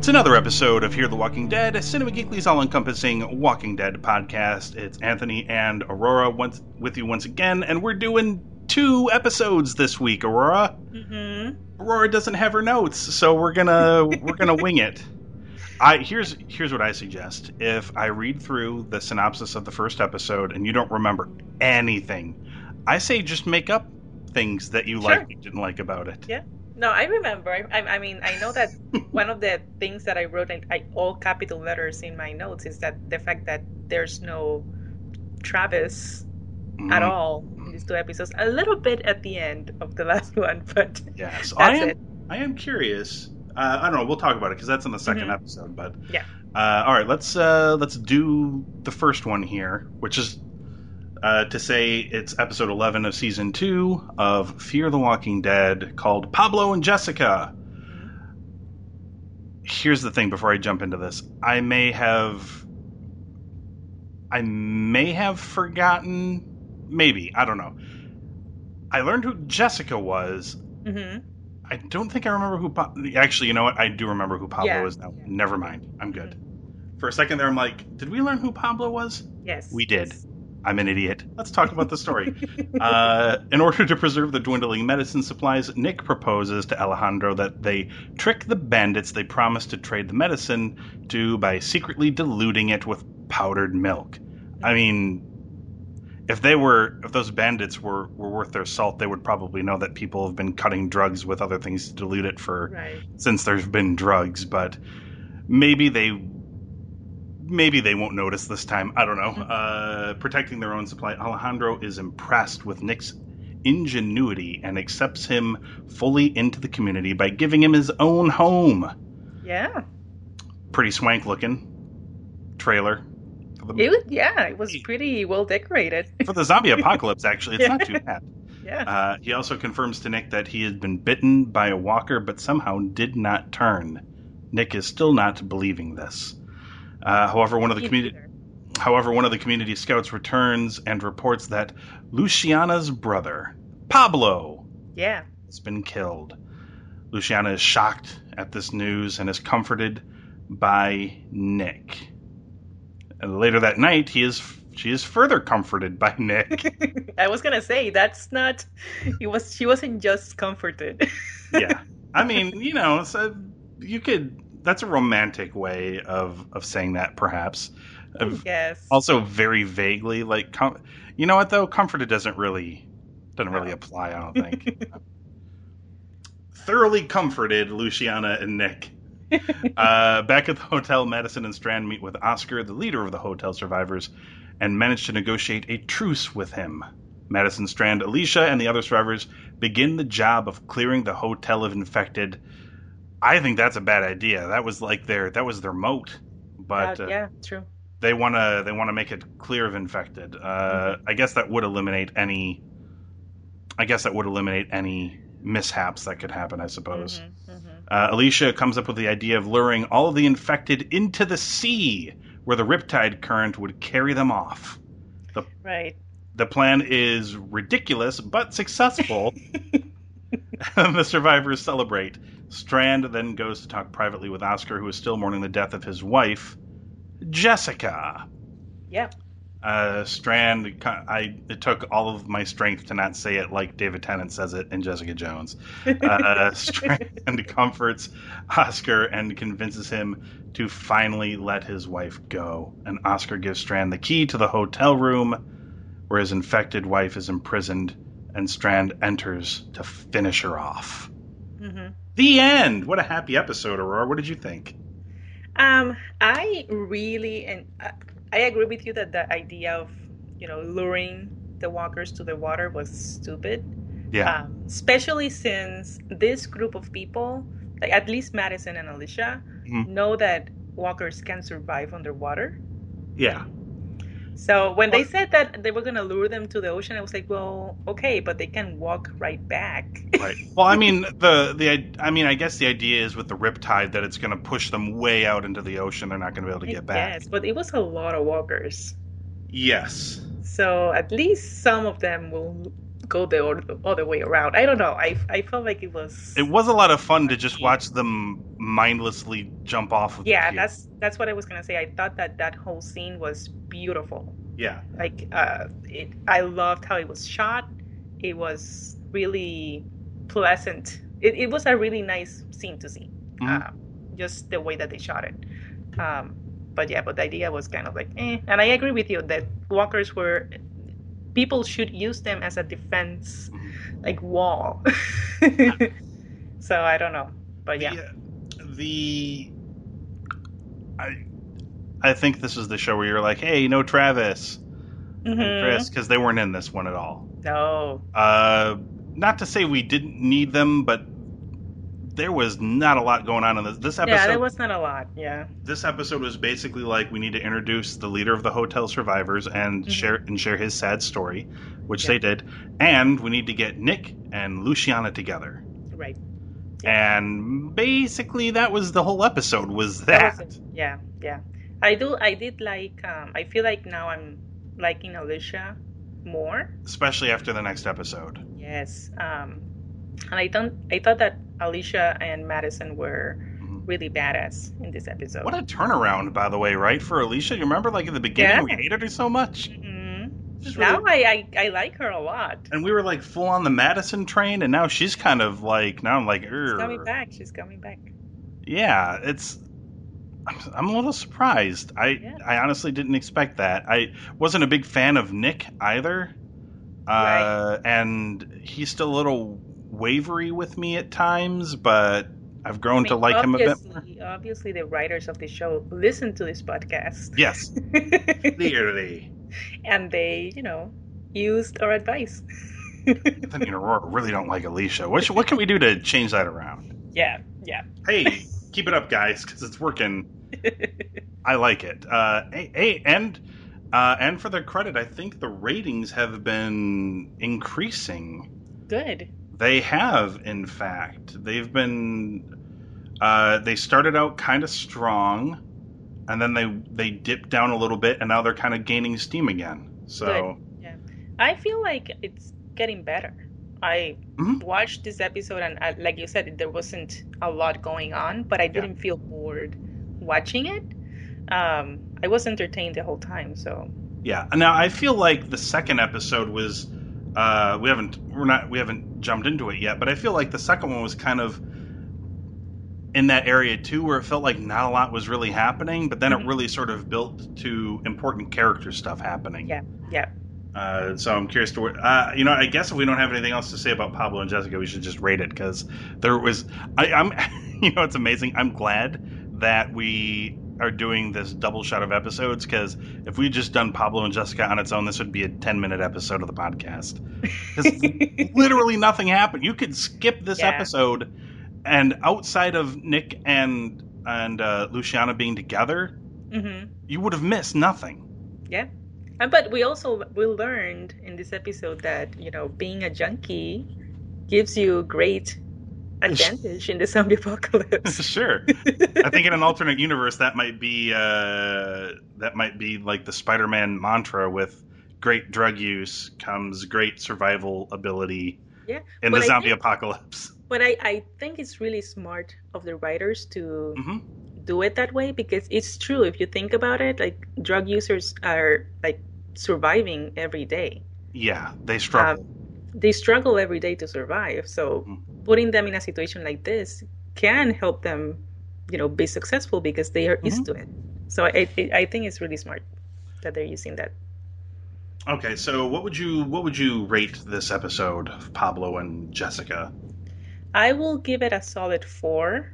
It's another episode of Hear the Walking Dead, Cinema Geekly's all encompassing Walking Dead podcast. It's Anthony and Aurora once, with you once again, and we're doing two episodes this week, Aurora. Mm-hmm. Aurora doesn't have her notes, so we're gonna we're gonna wing it. I here's here's what I suggest. If I read through the synopsis of the first episode and you don't remember anything, I say just make up things that you Sure. like and didn't like about it. Yeah. No, I remember. I, I, mean, I know that one of the things that I wrote in I, all capital letters in my notes is that the fact that there's no Travis at Mhm. all in these two episodes. A little bit at the end of the last one, but Yes, I am. it. I am curious. Uh, I don't know. We'll talk about it because that's in the 2nd Mhm. episode. But Yeah. Uh, all right, let's uh, let's do the first one here, which is uh, to say it's episode eleven of season two of Fear the Walking Dead, called Pablo and Jessica. Here's the thing. Before I jump into this, I may have, I may have forgotten. Maybe I don't know. I learned who Jessica was. hmm I don't think I remember who. Pa- Actually, you know what? I do remember who Pablo Yeah. is now. Never mind. I'm good. For a second there, I'm like, did we learn who Pablo was? yes, We did. I'm an idiot. Let's talk about the story. uh, in order to preserve the dwindling medicine supplies, Nick proposes to Alejandro that they trick the bandits they promised to trade the medicine to by secretly diluting it with powdered milk. I mean, if they were, if those bandits were, were worth their salt, they would probably know that people have been cutting drugs with other things to dilute it for Right. since there's been drugs, but maybe they maybe they won't notice this time. I don't know. Uh, protecting their own supply, Alejandro is impressed with Nick's ingenuity and accepts him fully into the community by giving him his own home. Yeah. Pretty swank looking trailer It was, yeah, it was pretty well decorated. for the zombie apocalypse. Actually, it's not too bad. yeah. Uh, he also confirms to Nick that he had been bitten by a walker, but somehow did not turn. Nick is still not believing this. Uh, however, one of the community, however, one of the community scouts returns and reports that Luciana's brother, Pablo, Yeah. has been killed. Luciana is shocked at this news and is comforted by Nick. And later that night, he is she is further comforted by Nick. I was gonna say that's not. It was. She wasn't just comforted. yeah. I mean, you know, so you could. That's a romantic way of of saying that, perhaps. Yes. also, very vaguely, like, com- you know what though, comforted doesn't really doesn't really apply. I don't think. Thoroughly comforted, Luciana and Nick. uh, back at the hotel, Madison and Strand meet with Oscar, the leader of the hotel survivors, and manage to negotiate a truce with him. Madison, Strand, Alicia, and the other survivors begin the job of clearing the hotel of infected. I think that's a bad idea. That was like their that was their moat, but Uh, yeah, true. they want to they want to make it clear of infected. Uh, I guess that would eliminate any. I guess that would eliminate any mishaps that could happen. I suppose. Mhm, mhm. Uh, Alicia comes up with the idea of luring all of the infected into the sea, where the riptide current would carry them off. The, Right. The plan is ridiculous but successful. the survivors celebrate. Strand then goes to talk privately with Oscar, who is still mourning the death of his wife, Jessica. Yeah. Uh, Strand, I it took all of my strength to not say it like David Tennant says it in Jessica Jones. Uh, Strand comforts Oscar and convinces him to finally let his wife go. And Oscar gives Strand the key to the hotel room where his infected wife is imprisoned, and Strand enters to finish her off. hmm The end. What a happy episode, Aurora. What did you think? Um, I really and I, I agree with you that the idea of you know luring the walkers to the water was stupid. Yeah. Um, especially since this group of people, like at least Madison and Alicia, Mhm. know that walkers can survive underwater. yeah. So when they said that they were gonna lure them to the ocean, I was like, well, okay, but they can walk right back. Right. Well, I mean the the I mean I guess the idea is with the riptide that it's going to push them way out into the ocean. They're not going to be able to get back. Yes, but it was a lot of walkers. Yes. So at least some of them will go the other, way around. I don't know. I, I felt like it was. It was a lot of fun to just watch them mindlessly jump off of. yeah, that's that's what I was gonna say. I thought that that whole scene was beautiful. yeah. Like, uh, it. I loved how it was shot. It was really pleasant. It, it was a really nice scene to see. Mhm. Uh, just the way that they shot it. Um, but yeah, but the idea was kind of like, eh. And I agree with you that walkers were. People should use them as a defense, Mhm. like wall. so I don't know, but yeah. The, the I I think this is the show where you're like, hey, no Travis and Mhm. Chris because they weren't in this one at all. No, Uh, not to say we didn't need them, but there was not a lot going on in this. This episode, yeah, there was not a lot. Yeah, this episode was basically like we need to introduce the leader of the hotel survivors and Mhm. share and share his sad story, which Yeah. they did, and we need to get Nick and Luciana together. right. And basically, that was the whole episode. Was That that? was. Yeah, yeah. I do. I did like. Um, I feel like now I'm liking Alicia more. Especially after the next episode. Yes. Um, and I don't. I thought that Alicia and Madison were Mhm. really badass in this episode. What a turnaround, by the way, right? For Alicia, you remember, like in the beginning, Yeah. we hated her so much. hmm really- Now I, I I like her a lot. and we were like full on the Madison train, and now she's kind of like now I'm like, She's coming back. She's coming back. yeah, it's. I'm, I'm a little surprised. I Yeah. I honestly didn't expect that. I wasn't a big fan of Nick either, uh, and he's still a little wavery with me at times, but I've grown I to like him a bit. more. obviously, obviously, the writers of the show listen to this podcast. Yes, clearly. and they, you know, used our advice. Anthony and Aurora really don't like Alicia. What, what can we do to change that around? yeah, yeah. Hey, keep it up, guys, because it's working. I like it. Uh, hey, hey, and uh, and for their credit, I think the ratings have been increasing. Good. They have, in fact, they've been. Uh, they started out kind of strong, and then they they dipped down a little bit, and now they're kind of gaining steam again. So yeah I feel like it's getting better. I Mhm. watched this episode, and uh, like you said, there wasn't a lot going on, but I didn't feel bored watching it. Um, I was entertained the whole time, so Yeah. Now I feel like the second episode was uh we haven't we're not we haven't jumped into it yet, but I feel like the second one was kind of in that area too where it felt like not a lot was really happening, but then Mhm. it really sort of built to important character stuff happening. Yeah, yeah. Uh, so I'm curious to, uh, you know, I guess if we don't have anything else to say about Pablo and Jessica, we should just rate it because there was, I, I'm, you know, it's amazing. I'm glad that we are doing this double shot of episodes because if we just done Pablo and Jessica on its own, this would be a 10 minute episode of the podcast. 'Cause literally nothing happened. You could skip this Yeah. episode, and outside of Nick and and uh, Luciana being together, hmm you would have missed nothing. Yeah. And, but we also we learned in this episode that you know being a junkie gives you great advantage in the zombie apocalypse. sure. I think in an alternate universe that might be uh, that might be like the Spider-Man mantra with great drug use comes great survival ability Yeah, in but the zombie think- apocalypse. But I, I think it's really smart of the writers to hmm do it that way because it's true if you think about it like drug users are like surviving every day Yeah, they struggle. they struggle every day to survive so Mhm. putting them in a situation like this can help them you know be successful because they are used to it so I, I i think it's really smart that they're using that okay, so what would you what would you rate this episode of Pablo and Jessica? i will give it a solid four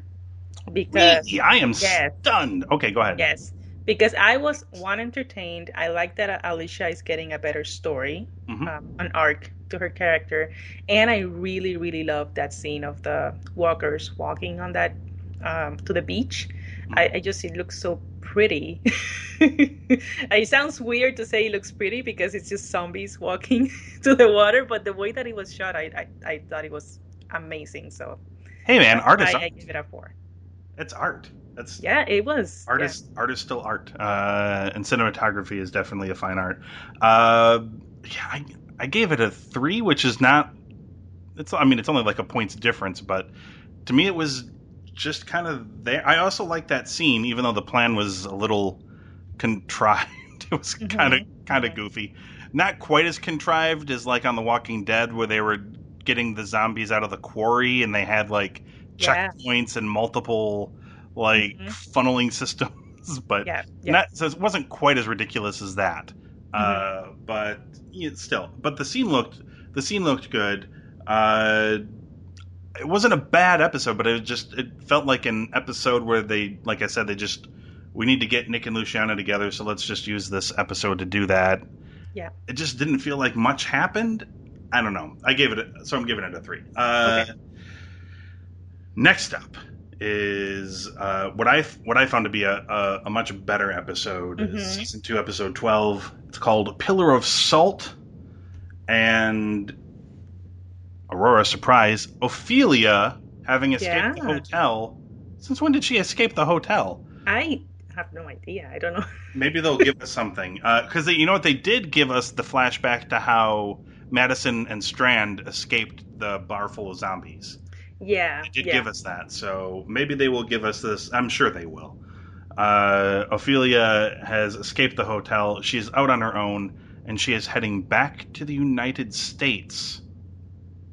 because Really? I am yes. stunned. Okay, go ahead. Yes, because I was one entertained. I like that Alicia is getting a better story, Mhm. um, an arc to her character, and I really, really love that scene of the walkers walking on that um, to the beach. I, I just it looks so pretty. it sounds weird to say it looks pretty because it's just zombies walking to the water, but the way that it was shot, I I, I thought it was amazing. So Hey man, that's art is why I give it a four. It's art. That's Yeah, it was. art yeah. art is still art, uh, and cinematography is definitely a fine art. Uh, yeah, I, I gave it a three, which is not. It's I mean it's only like a points difference, but to me it was just kind of there. I also like that scene, even though the plan was a little contrived. It was kind of kind of goofy, not quite as contrived as like on The Walking Dead, where they were getting the zombies out of the quarry and they had like Yeah. checkpoints and multiple like Mhm. funneling systems, but Yeah, yeah. not so it wasn't quite as ridiculous as that. Uh, Mm-hmm. but yeah, still, but the scene looked the scene looked good. Uh, it wasn't a bad episode, but it just it felt like an episode where they, like I said, they just we need to get Nick and Luciana together, so let's just use this episode to do that. Yeah. It just didn't feel like much happened. I don't know. I gave it, a, so I'm giving it a three. Uh, Okay. Next up is uh, what I what I found to be a, a, a much better episode. Mhm. Season two, episode twelve. It's called "Pillar of Salt," and Aurora surprise Ophelia having escaped the hotel. Since when did she escape the hotel? I have no idea. I don't know. Maybe they'll give us something because you know what they did give us the flashback to how Madison and Strand escaped the bar full of zombies. Yeah, They did yeah. give us that, so maybe they will give us this. I'm sure they will. Uh, Ophelia has escaped the hotel. She's out on her own, and she is heading back to the United States.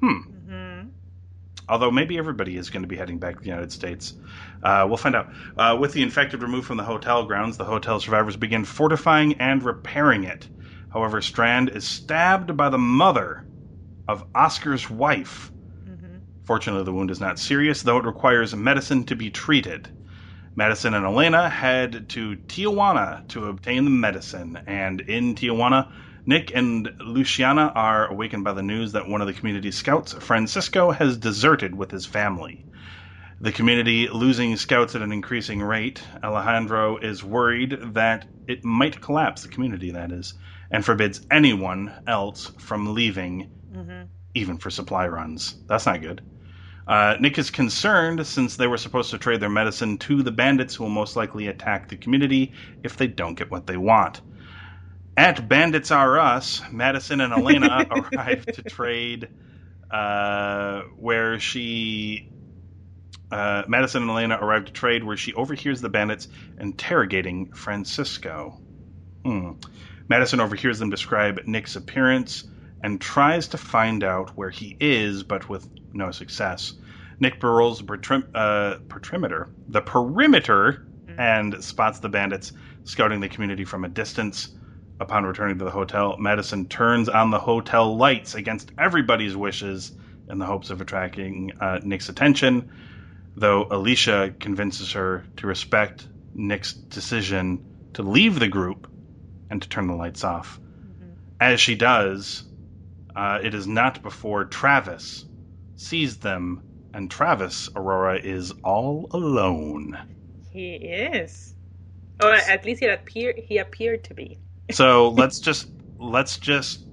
Hmm. Mm-hmm. Although maybe everybody is going to be heading back to the United States. Uh, we'll find out. Uh, with the infected removed from the hotel grounds, the hotel survivors begin fortifying and repairing it. However, Strand is stabbed by the mother of Oscar's wife. Fortunately, the wound is not serious, though it requires medicine to be treated. Madison and Elena head to Tijuana to obtain the medicine, and in Tijuana, Nick and Luciana are awakened by the news that one of the community scouts, Francisco, has deserted with his family. The community losing scouts at an increasing rate, Alejandro is worried that it might collapse, the community that is, and forbids anyone else from leaving hmm even for supply runs. That's not good. Uh, Nick is concerned since they were supposed to trade their medicine to the bandits who will most likely attack the community if they don't get what they want. At Bandits R Us, Madison and Elena arrive to trade, uh, where she. Uh, Madison and Elena arrive to trade where she overhears the bandits interrogating Francisco. Hmm. Madison overhears them describe Nick's appearance and tries to find out where he is, but with no success. Nick paroles the pertrim- uh, perimeter, the perimeter, and spots the bandits scouting the community from a distance. Upon returning to the hotel, Madison turns on the hotel lights against everybody's wishes in the hopes of attracting uh, Nick's attention, though Alicia convinces her to respect Nick's decision to leave the group and to turn the lights off. As she does, uh, it is not before Travis sees them, and Travis, Aurora, is all alone. He is. Or at least he appeared. He appeared to be. So let's just let's just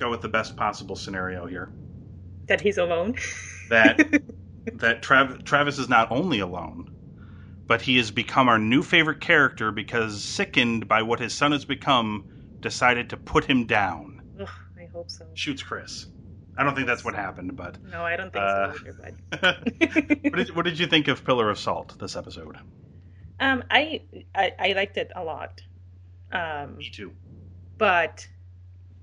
go with the best possible scenario here. That he's alone. That that Trav- Travis is not only alone, but he has become our new favorite character because sickened by what his son has become, decided to put him down. Hope so. Shoots Chris. I don't think that's what happened, but No, I don't think Uh, so either. what, But did, what did you think of Pillar of Salt this episode? um, I, I I liked it a lot. Um, Me too. but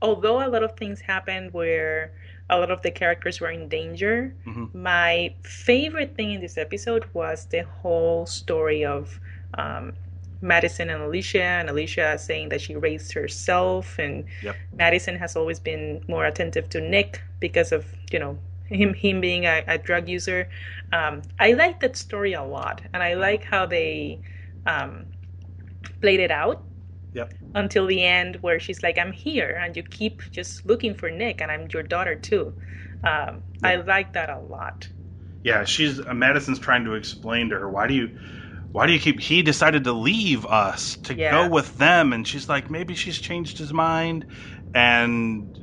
although a lot of things happened where a lot of the characters were in danger, Mhm. my favorite thing in this episode was the whole story of um, Madison and Alicia, and Alicia saying that she raised herself, and Yep. Madison has always been more attentive to Nick because of you know him him being a, a drug user. Um, I like that story a lot, and I like how they um, played it out Yep. until the end where she's like i'm here and you keep just looking for nick and i'm your daughter too um, i like that a lot Yeah, she's uh, Madison's trying to explain to her why do you why do you keep he decided to leave us to Yeah. go with them and she's like maybe she's changed his mind and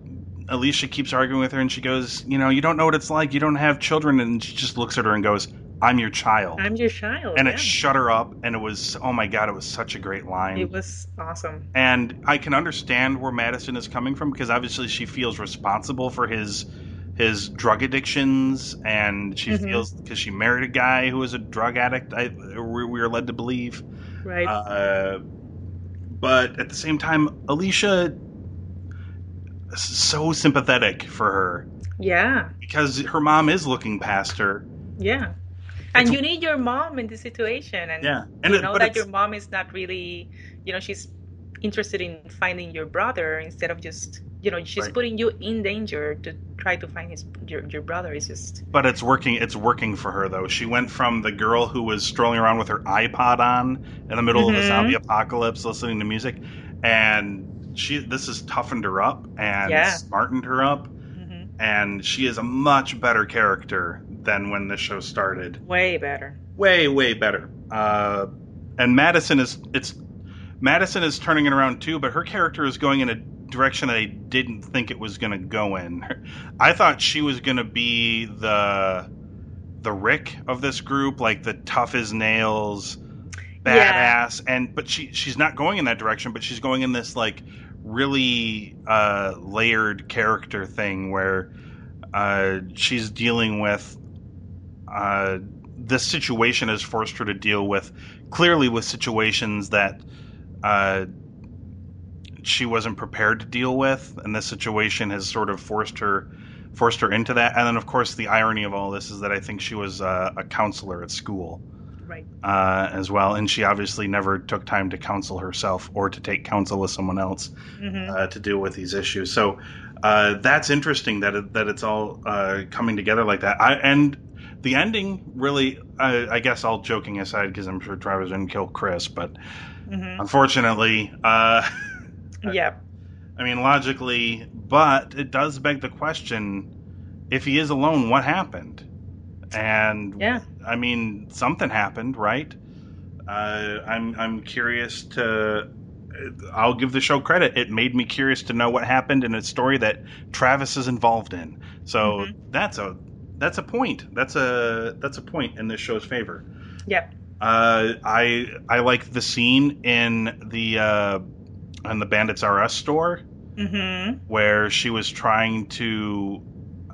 Alicia keeps arguing with her and she goes, "You know, you don't know what it's like. You don't have children." And she just looks at her and goes, I'm your child. I'm your child. and yeah. it shut her up and it was oh my god it was such a great line It was awesome. and i can understand where madison is coming from because obviously she feels responsible for his his drug addictions and she Mhm. feels because she married a guy who was a drug addict I, we we were led to believe Right. uh, but at the same time alicia is so sympathetic for her yeah. because her mom is looking past her Yeah. And It's- you need your mom in this situation. And yeah and you it- know that your mom is not really, you know, she's interested in finding your brother instead of just, you know, she's Right. putting you in danger to try to find his your, your brother. Is just But it's working. It's working for her though. She went from the girl who was strolling around with her iPod on in the middle of a Mhm. zombie apocalypse, listening to music, and she. This has toughened her up and Yeah. smartened her up, mhm, and she is a much better character than when the show started. way better. Way, way better. Uh, and Madison is. It's Madison is turning it around too, but her character is going in a direction that I didn't think it was going to go in. I thought she was going to be the the Rick of this group, like the tough as nails, Yeah. badass, and but she she's not going in that direction, but she's going in this like really uh, layered character thing where uh, she's dealing with uh, this situation has forced her to deal with clearly with situations that uh, she wasn't prepared to deal with, and this situation has sort of forced her forced her into that. And then, of course, the irony of all this is that I think she was uh, a counselor at school Right. uh, as well, and she obviously never took time to counsel herself or to take counsel with someone else hmm uh, to deal with these issues. So uh, that's interesting that it, that it's all uh, coming together like that. I, and the ending really, I, I guess, all joking aside, because I'm sure Travis didn't kill Chris, but hmm unfortunately, uh, Yeah. I mean, logically, but it does beg the question: if he is alone, what happened? And Yeah. I mean, something happened, right? Uh, I'm I'm curious to. I'll give the show credit. It made me curious to know what happened in a story that Travis is involved in. So Mhm. that's a that's a point. That's a that's a point in this show's favor. Yep. Uh, I I like the scene in the uh, in the Bandits R Us store hmm where she was trying to,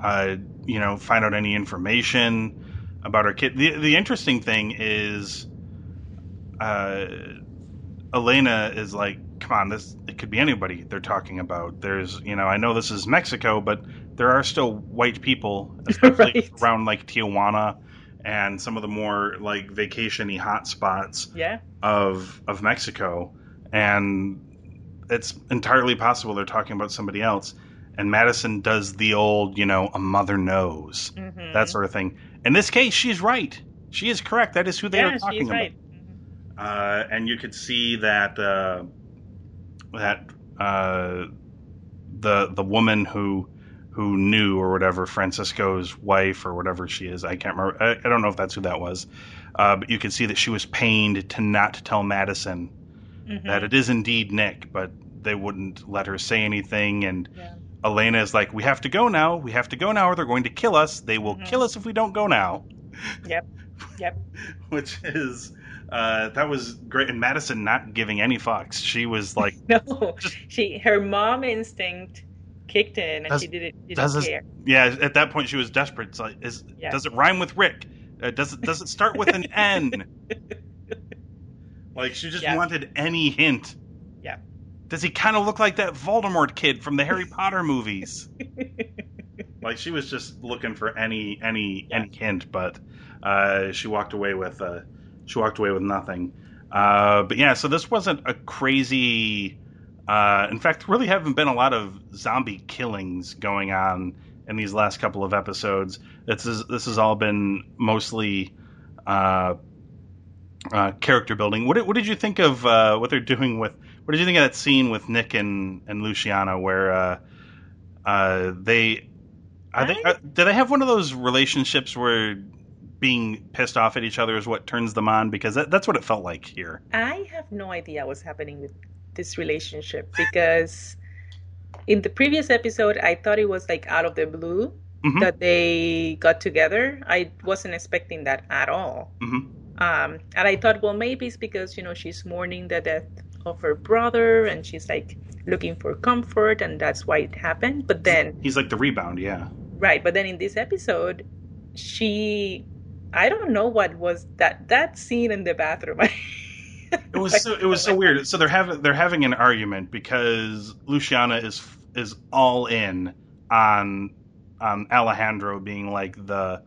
uh, you know, find out any information about her kid. The the interesting thing is, uh, Elena is like, come on, this it could be anybody they're talking about. There's, you know, I know this is Mexico, but there are still white people, especially Right. around like Tijuana and some of the more like vacationy hot spots Yeah. of of Mexico, and it's entirely possible they're talking about somebody else. And Madison does the old, you know, a mother knows hmm that sort of thing. In this case, she's right. She is correct. That is who they yeah, are talking she's about. right. Mhm. Uh, and you could see that uh, that uh, the the woman who who knew or whatever Francisco's wife or whatever she is. I can't remember. I, I don't know if that's who that was. Uh, but you could see that she was pained to not tell Madison Mhm. that it is indeed Nick, but they wouldn't let her say anything. And Yeah. Elena is like, "We have to go now. We have to go now, or they're going to kill us. They will Mhm. kill us if we don't go now." Yep. Yep. Which is uh, that was great. And Madison not giving any fucks. She was like, No, she her mom instinct kicked in and Does- she didn't didn't does this- care. yeah. At that point, she was desperate. It's like, is Yeah. does it rhyme with Rick? Uh, does it does it start with an N? Like she just Yeah. wanted any hint. Yeah. Does he kind of look like that Voldemort kid from the Harry Potter movies? Like she was just looking for any any Yeah. any hint, but uh, she walked away with uh, she walked away with nothing. Uh, but yeah, so this wasn't a crazy. Uh, in fact, really haven't been a lot of zombie killings going on in these last couple of episodes. This is this has all been mostly uh, uh, character building. What did, what did you think of uh, what they're doing with? What did you think of that scene with Nick and and Luciana where uh, uh, they are they I- uh, do they have one of those relationships where being pissed off at each other is what turns them on? Because that, that's what it felt like here. I have no idea what's happening with this relationship because in the previous episode I thought it was like out of the blue Mhm. that they got together. I wasn't expecting that at all. hmm Um, and I thought, well, maybe it's because, you know, she's mourning the death of her brother and she's like looking for comfort and that's why it happened. But then, He's like the rebound, yeah. right, but then in this episode, she, I don't know what was that, that scene in the bathroom. It was so it was so weird. So they're having they're having an argument because Luciana is is all in on on Alejandro being like the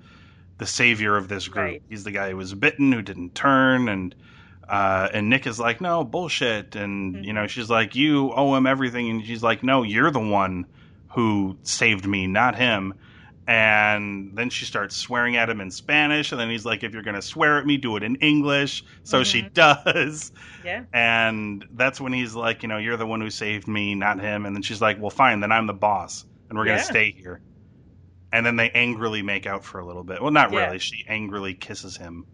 the savior of this group. Right. He's the guy who was bitten who didn't turn and uh, and Nick is like, no bullshit, and Mhm. you know she's like, you owe him everything, and she's like, no, you're the one who saved me, not him. And then she starts swearing at him in Spanish, and then he's like, if you're gonna swear at me, do it in English. So she Mhm. does. yeah. And that's when he's like, you know, you're the one who saved me, not him. And then she's like, well, fine, then I'm the boss, and we're Yeah. gonna stay here. And then they angrily make out for a little bit. Well, not Yeah. really. She angrily kisses him,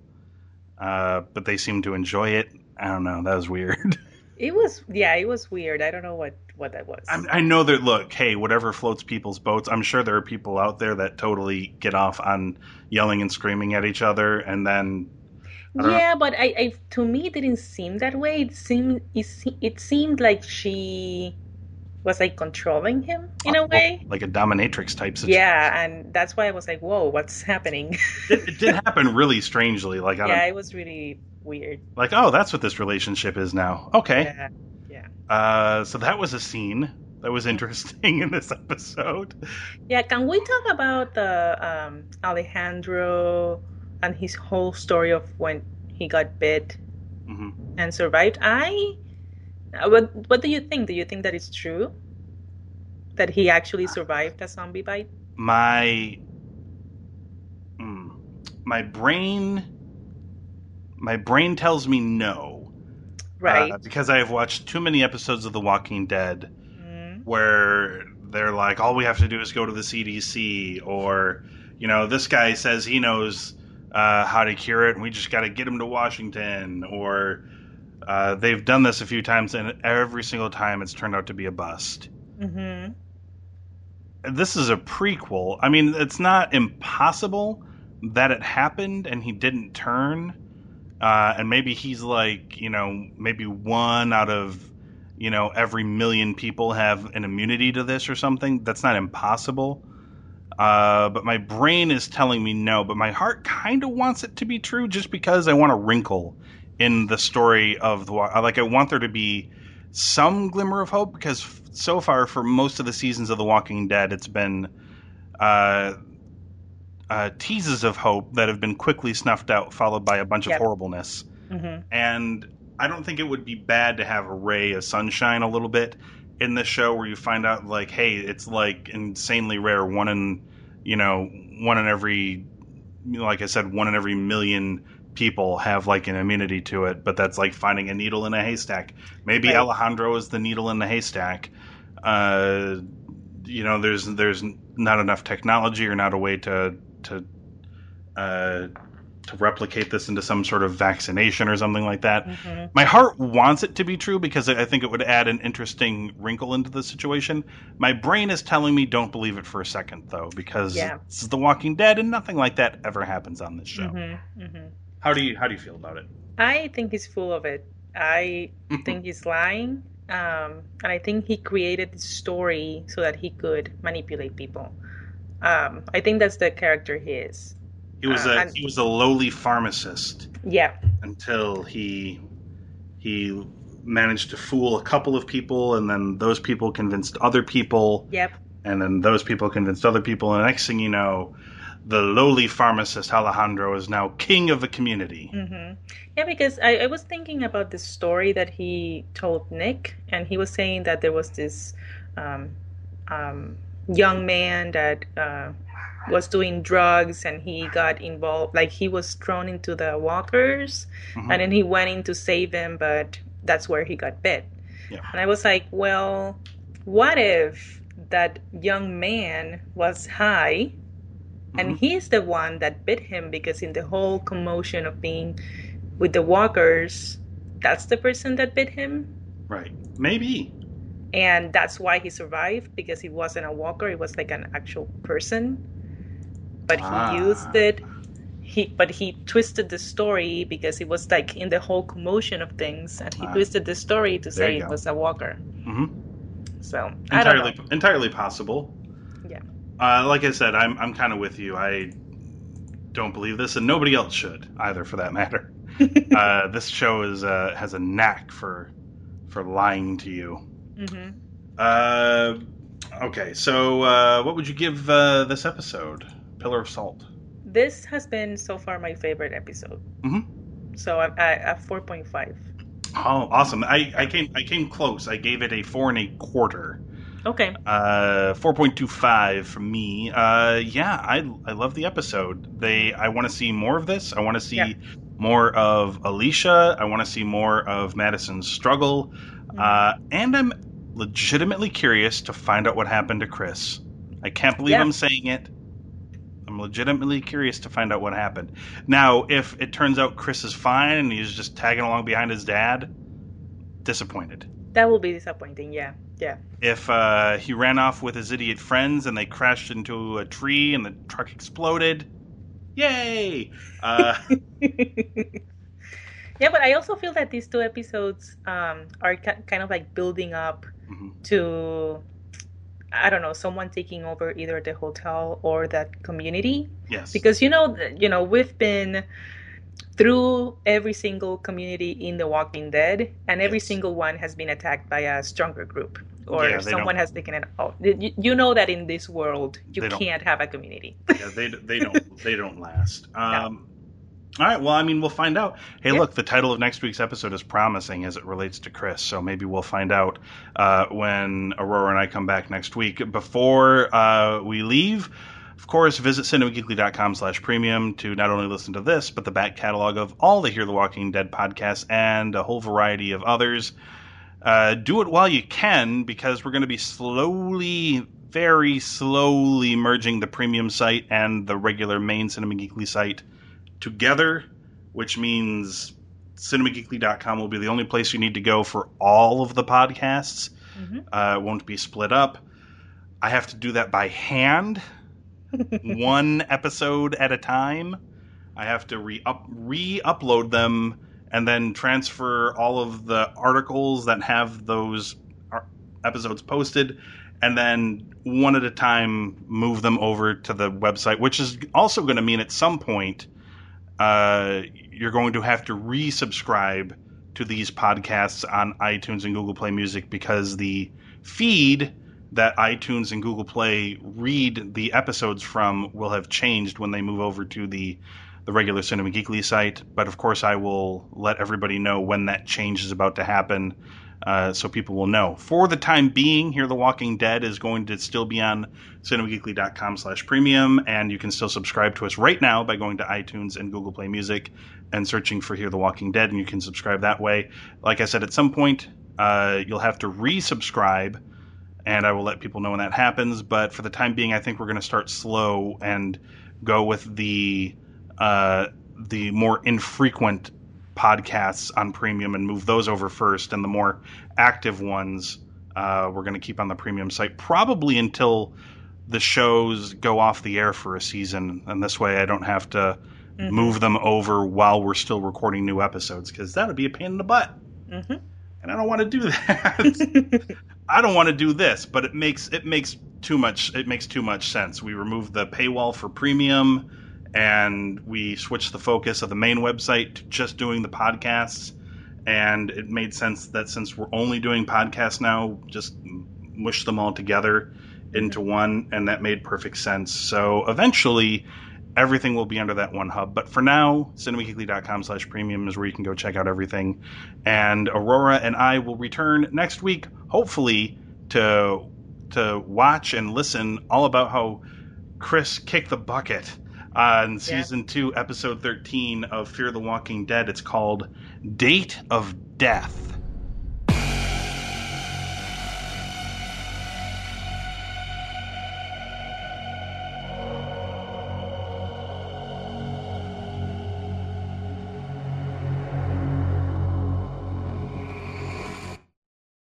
uh, but they seem to enjoy it. I don't know. That was weird. It was, yeah, it was weird. I don't know what, what that was. I'm, I know that. Look, hey, whatever floats people's boats. I'm sure there are people out there that totally get off on yelling and screaming at each other, and then don't know. Yeah, but I, I to me it didn't seem that way. It seemed it, it seemed like she was like controlling him in a oh, way. like a dominatrix type situation. Yeah, and that's why I was like, "Whoa, what's happening?" It, it did happen really strangely. Like I yeah, it was really weird. like oh that's what this relationship is now okay Yeah, yeah, uh so that was a scene that was interesting in this episode yeah. Can we talk about the um, Alejandro and his whole story of when he got bit hmm and survived? I, uh, what what do you think? Do you think that it's true that he actually survived a zombie bite? my mm, my brain my brain tells me no Right. uh, because i have watched too many episodes of the walking dead Mhm. where they're like all we have to do is go to the cdc or you know this guy says he knows uh, how to cure it and we just got to get him to washington or uh, they've done this a few times and every single time it's turned out to be a bust Mm-hmm. this is a prequel i mean it's not impossible that it happened and he didn't turn uh, and maybe he's like you know maybe one out of you know every million people have an immunity to this or something. That's not impossible. Uh, but my brain is telling me no but my heart kind of wants it to be true just because i want a wrinkle in the story of the like i want there to be some glimmer of hope because so far for most of the seasons of the walking dead it's been uh, uh, teases of hope that have been quickly snuffed out followed by a bunch Yep. of horribleness Mm-hmm. and I don't think it would be bad to have a ray of sunshine a little bit in this show where you find out like, hey, it's like insanely rare, one in you know, one in every like I said, one in every million people have like an immunity to it, but that's like finding a needle in a haystack. Maybe Right. Alejandro is the needle in the haystack. Uh, you know, there's there's not enough technology or not a way to to uh, to replicate this into some sort of vaccination or something like that. Mm-hmm. My heart wants it to be true because I think it would add an interesting wrinkle into the situation. My brain is telling me don't believe it for a second, though, because Yeah. this is The Walking Dead, and nothing like that ever happens on this show. Mm-hmm. Mm-hmm. How do you how do you feel about it? I think he's full of it. I think he's lying, um, and I think he created this story so that he could manipulate people. Um, I think that's the character he is. He was Uh, a and- he was a lowly pharmacist Yeah, until he he managed to fool a couple of people, and then those people convinced other people, yep, and then those people convinced other people, and the next thing you know, the lowly pharmacist Alejandro is now king of the community. hmm yeah. Because I, I was thinking about this story that he told Nick, and he was saying that there was this um, um, young man that uh, was doing drugs, and he got involved. Like he was thrown into the walkers, Mhm. and then he went in to save him, but that's where he got bit. Yeah. And I was like, well, what if that young man was high and Mhm. he's the one that bit him because in the whole commotion of being with the walkers, that's the person that bit him? Right. Maybe. And that's why he survived because he wasn't a walker, he was like an actual person. but he Ah. used it. He but he twisted the story because it was like in the whole commotion of things, and he Ah. twisted the story to There say it was a walker. hmm So Entirely, entirely possible. Yeah. Uh, like I said, I'm I'm kind of with you. I don't believe this, and nobody else should either, for that matter. uh, this show is uh, has a knack for for lying to you. Hmm Uh, okay, so uh, what would you give uh, this episode? Pillar of Salt. This has been so far my favorite episode. Mhm. So I'm at, four point five. Oh, awesome! I, I came I came close. I gave it a four and a quarter. Okay. Uh, four point two five from me. Uh, yeah, I I love the episode. They I want to see more of this. I want to see Yeah. more of Alicia. I want to see more of Madison's struggle. Uh, and I'm legitimately curious to find out what happened to Chris. I can't believe Yeah. I'm saying it. I'm legitimately curious to find out what happened. Now, if it turns out Chris is fine and he's just tagging along behind his dad, disappointed. That will be disappointing. Yeah. Yeah. If uh, he ran off with his idiot friends and they crashed into a tree and the truck exploded, yay! Uh, yeah, but I also feel that these two episodes um, are ki- kind of like building up mhm. to, I don't know, someone taking over either the hotel or that community. yes. Because you know, you know, we've been through every single community in The Walking Dead, and every Yes. single one has been attacked by a stronger group, or Yeah, someone has taken it out. You, you know that in this world, you can't have a community. yeah, they they don't they don't last. Um, All right, well, I mean, we'll find out. Hey, Yeah. look, the title of next week's episode is promising as it relates to Chris, so maybe we'll find out uh, when Aurora and I come back next week. Before uh, we leave, of course, visit cinemageekly.com slash premium to not only listen to this, but the back catalog of all the Hear the Walking Dead podcasts and a whole variety of others. Uh, do it while you can because we're going to be slowly, very slowly merging the premium site and the regular main Cinema Geekly site together, which means cinemageekly.com will be the only place you need to go for all of the podcasts. Mhm. Uh, it won't be split up. I have to do that by hand, one episode at a time. I have to re upload them and then transfer all of the articles that have those ar- episodes posted, and then one at a time move them over to the website, which is also going to mean at some point uh, you're going to have to resubscribe to these podcasts on iTunes and Google Play Music because the feed that iTunes and Google Play read the episodes from will have changed when they move over to the the regular Cinema Geekly site. But of course, I will let everybody know when that change is about to happen, uh, so people will know. For the time being, Hear The Walking Dead is going to still be on cinemageekly.com/premium, and you can still subscribe to us right now by going to iTunes and Google Play Music and searching for Hear the Walking Dead, and you can subscribe that way. Like I said, at some point, uh, you'll have to resubscribe and I will let people know when that happens. But for the time being, I think we're going to start slow and go with the uh, the more infrequent podcasts on premium and move those over first, and the more active ones uh, we're going to keep on the premium site probably until the shows go off the air for a season, and this way I don't have to Mhm. move them over while we're still recording new episodes because that would be a pain in the butt, Mhm. and I don't want to do that. I don't want to do this, but it makes it makes too much it makes too much sense. We removed the paywall for premium and we switched the focus of the main website to just doing the podcasts and it made sense that since we're only doing podcasts now, just mush them all together into mm-hmm. one and that made perfect sense. So eventually everything will be under that one hub. But for now, cinemageekly.com slash premium is where you can go check out everything. And Aurora and I will return next week, hopefully, to to watch and listen all about how Chris kicked the bucket Uh, on season two, episode thirteen of Fear the Walking Dead. It's called Date of Death.